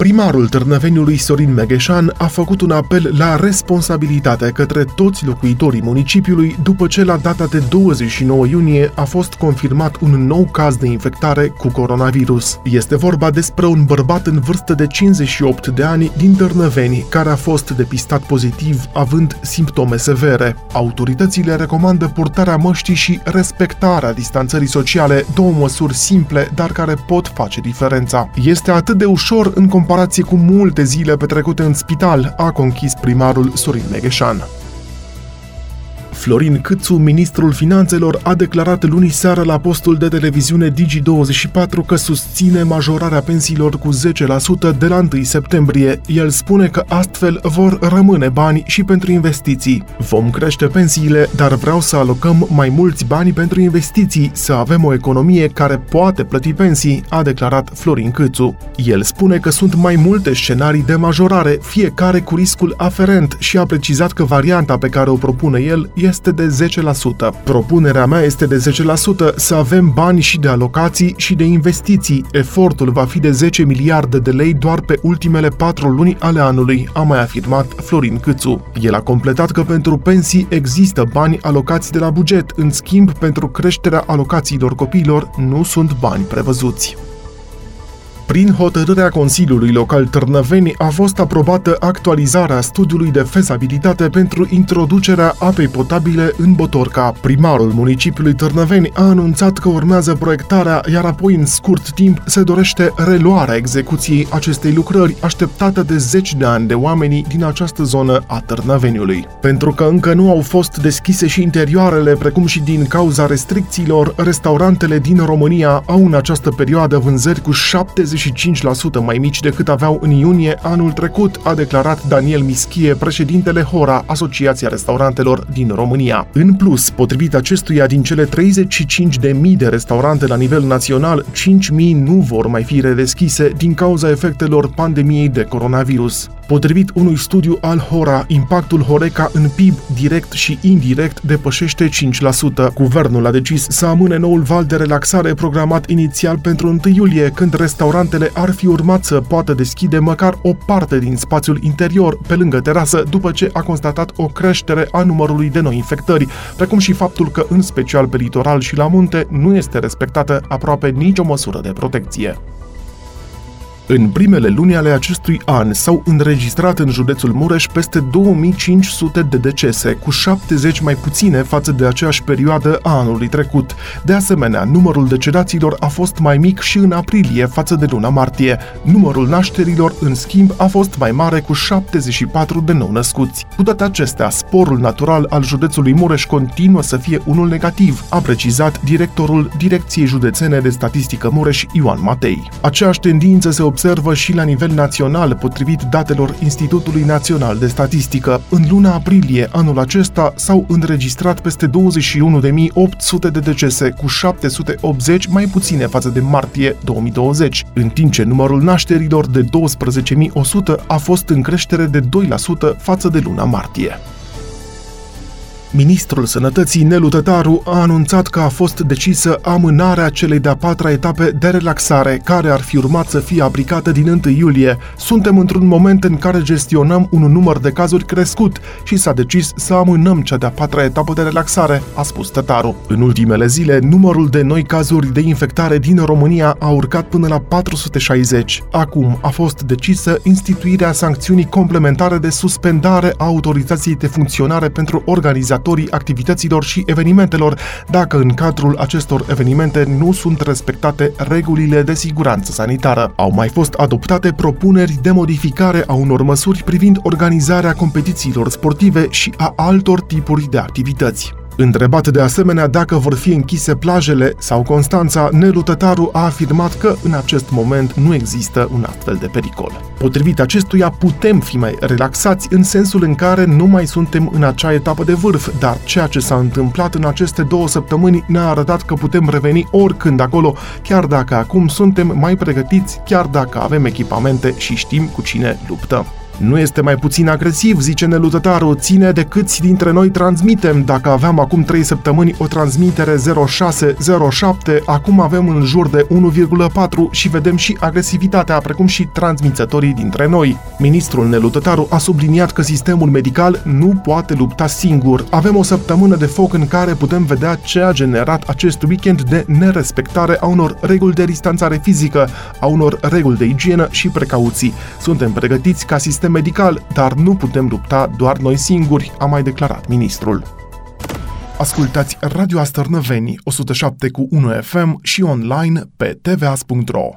Primarul Târnăveniului Sorin Megheșan a făcut un apel la responsabilitate către toți locuitorii municipiului după ce la data de 29 iunie a fost confirmat un nou caz de infectare cu coronavirus. Este vorba despre un bărbat în vârstă de 58 de ani din Târnăveni care a fost depistat pozitiv având simptome severe. Autoritățile recomandă purtarea măștii și respectarea distanțării sociale, două măsuri simple, dar care pot face diferența. Este atât de ușor în comparație comparație cu multe zile petrecute în spital, a conchis primarul Sorin Megheșan. Florin Câțu, ministrul finanțelor, a declarat luni seară la postul de televiziune Digi24 că susține majorarea pensiilor cu 10% de la 1 septembrie. El spune că astfel vor rămâne bani și pentru investiții. Vom crește pensiile, dar vreau să alocăm mai mulți bani pentru investiții, să avem o economie care poate plăti pensii, a declarat Florin Câțu. El spune că sunt mai multe scenarii de majorare, fiecare cu riscul aferent și a precizat că varianta pe care o propune el este de 10%. Propunerea mea este de 10%, să avem bani și de alocații și de investiții. Efortul va fi de 10 miliarde de lei doar pe ultimele 4 luni ale anului, a mai afirmat Florin Câțu. El a completat că pentru pensii există bani alocați de la buget, în schimb pentru creșterea alocațiilor copiilor nu sunt bani prevăzuți. Prin hotărârea Consiliului Local Târnăveni a fost aprobată actualizarea studiului de fezabilitate pentru introducerea apei potabile în Botorca. Primarul municipiului Târnăveni a anunțat că urmează proiectarea, iar apoi în scurt timp se dorește reluarea execuției acestei lucrări așteptată de zeci de ani de oamenii din această zonă a Târnăveniului. Pentru că încă nu au fost deschise și interioarele, precum și din cauza restricțiilor, restaurantele din România au în această perioadă vânzări cu 70 25% mai mici decât aveau în iunie anul trecut, a declarat Daniel Mischie, președintele Hora, Asociația Restaurantelor din România. În plus, potrivit acestuia, din cele 35.000 de restaurante la nivel național, 5.000 nu vor mai fi redeschise din cauza efectelor pandemiei de coronavirus. Potrivit unui studiu al Hora, impactul Horeca în PIB direct și indirect depășește 5%. Guvernul a decis să amâne noul val de relaxare programat inițial pentru 1 iulie, când restaurantele ar fi urmat să poată deschide măcar o parte din spațiul interior, pe lângă terasă, după ce a constatat o creștere a numărului de noi infectări, precum și faptul că, în special pe litoral și la munte, nu este respectată aproape nicio măsură de protecție. În primele luni ale acestui an s-au înregistrat în județul Mureș peste 2500 de decese, cu 70 mai puține față de aceeași perioadă a anului trecut. De asemenea, numărul decedaților a fost mai mic și în aprilie față de luna martie. Numărul nașterilor, în schimb, a fost mai mare cu 74 de nou născuți. Cu toate acestea, sporul natural al județului Mureș continuă să fie unul negativ, a precizat directorul Direcției Județene de Statistică Mureș Ioan Matei. Aceeași tendință se observă observă și la nivel național, potrivit datelor Institutului Național de Statistică. În luna aprilie anul acesta s-au înregistrat peste 21.800 de decese, cu 780 mai puține față de martie 2020, în timp ce numărul nașterilor de 12.100 a fost în creștere de 2% față de luna martie. Ministrul Sănătății Nelu Tătaru a anunțat că a fost decisă amânarea celei de-a patra etape de relaxare, care ar fi urmat să fie aplicată din 1 iulie. Suntem într-un moment în care gestionăm un număr de cazuri crescut și s-a decis să amânăm cea de-a patra etapă de relaxare, a spus Tătaru. În ultimele zile, numărul de noi cazuri de infectare din România a urcat până la 460. Acum a fost decisă instituirea sancțiunii complementare de suspendare a autorizației de funcționare pentru organizații organizatorii activităților și evenimentelor dacă în cadrul acestor evenimente nu sunt respectate regulile de siguranță sanitară. Au mai fost adoptate propuneri de modificare a unor măsuri privind organizarea competițiilor sportive și a altor tipuri de activități. Întrebat de asemenea dacă vor fi închise plajele sau Constanța, Nelu Tătaru a afirmat că în acest moment nu există un astfel de pericol. Potrivit acestuia, putem fi mai relaxați în sensul în care nu mai suntem în acea etapă de vârf, dar ceea ce s-a întâmplat în aceste două săptămâni ne-a arătat că putem reveni oricând acolo, chiar dacă acum suntem mai pregătiți, chiar dacă avem echipamente și știm cu cine luptăm. Nu este mai puțin agresiv, zice Nelu Tătaru, ține de câți dintre noi transmitem. Dacă aveam acum 3 săptămâni o transmitere 0607, acum avem în jur de 1,4 și vedem și agresivitatea, precum și transmițătorii dintre noi. Ministrul Nelu Tătaru a subliniat că sistemul medical nu poate lupta singur. Avem o săptămână de foc în care putem vedea ce a generat acest weekend de nerespectare a unor reguli de distanțare fizică, a unor reguli de igienă și precauții. Suntem pregătiți ca sistem medical, dar nu putem lupta doar noi singuri, a mai declarat ministrul. Ascultați Radio Astărnăveni 107 cu 1 FM și online pe tvas.ro.